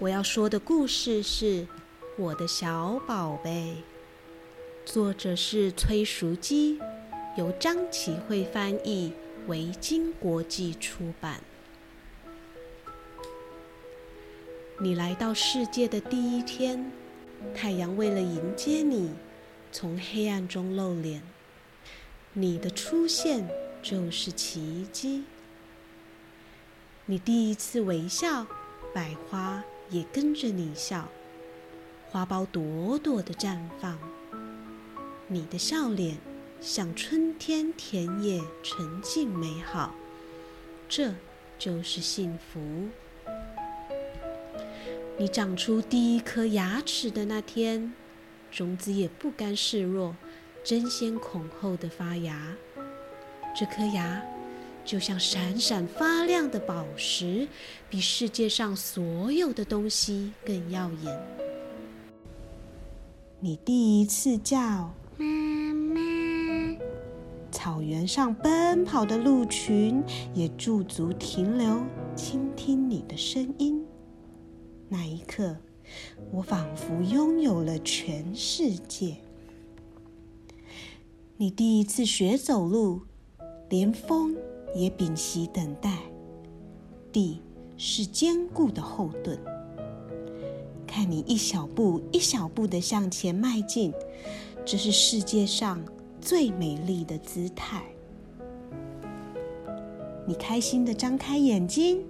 我要说的故事是《我的小宝贝》，作者是崔淑基，由张启慧翻译，维京国际出版。你来到世界的第一天，太阳为了迎接你，从黑暗中露脸。你的出现就是奇迹。你第一次微笑，百花也跟着你笑，花苞朵朵的绽放。你的笑脸像春天田野，纯净美好，这就是幸福。你长出第一颗牙齿的那天，种子也不甘示弱，争先恐后的发芽。这颗牙就像闪闪发亮的宝石，比世界上所有的东西更耀眼。你第一次叫妈妈，草原上奔跑的鹿群也驻足停留，倾听你的声音。那一刻，我仿佛拥有了全世界。你第一次学走路，连风也屏息等待。地是坚固的后盾。看你一小步一小步的向前迈进，这是世界上最美丽的姿态。你开心的张开眼睛，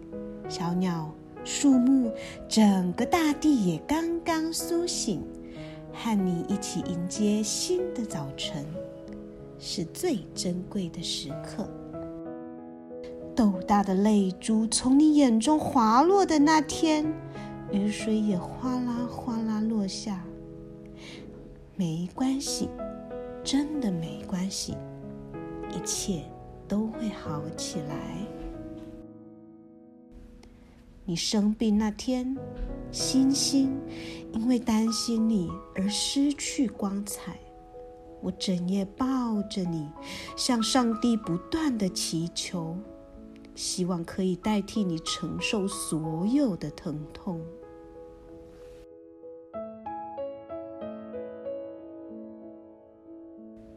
小鸟。树木，整个大地也刚刚苏醒，和你一起迎接新的早晨，是最珍贵的时刻。豆大的泪珠从你眼中滑落的那天，雨水也哗啦哗啦落下。没关系，真的没关系，一切都会好起来。你生病那天，星星因为担心你而失去光彩。我整夜抱着你，向上帝不断的祈求，希望可以代替你承受所有的疼痛。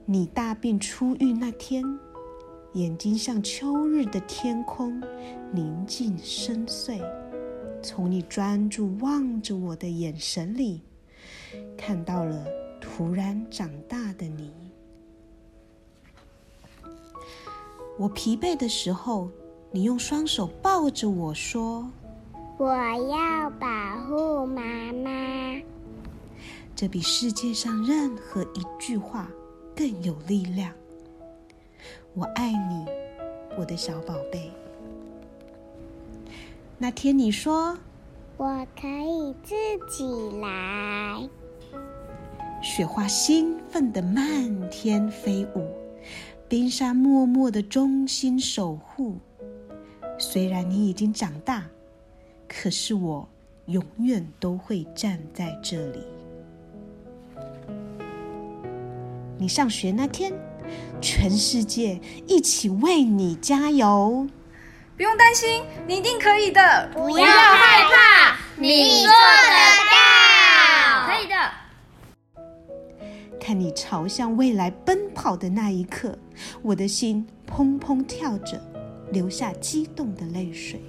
你大病初愈那天，眼睛像秋日的天空，宁静深邃。从你专注望着我的眼神里，看到了突然长大的你。我疲惫的时候，你用双手抱着我说：“我要保护妈妈。”这比世界上任何一句话更有力量。我爱你，我的小宝贝。那天你说，我可以自己来。雪花兴奋的漫天飞舞，冰山默默的忠心守护。虽然你已经长大，可是我永远都会站在这里。你上学那天，全世界一起为你加油。不用担心，你一定可以的。不要害怕，你做得到，可以的。看你朝向未来奔跑的那一刻，我的心砰砰跳着，流下激动的泪水。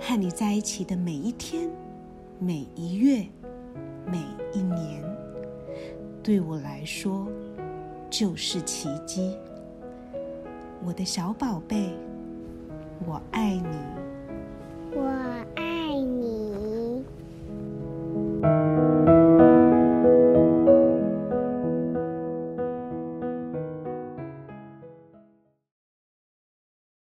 和你在一起的每一天、每一月、每一年，对我来说就是奇迹。我的小宝贝，我爱你。我。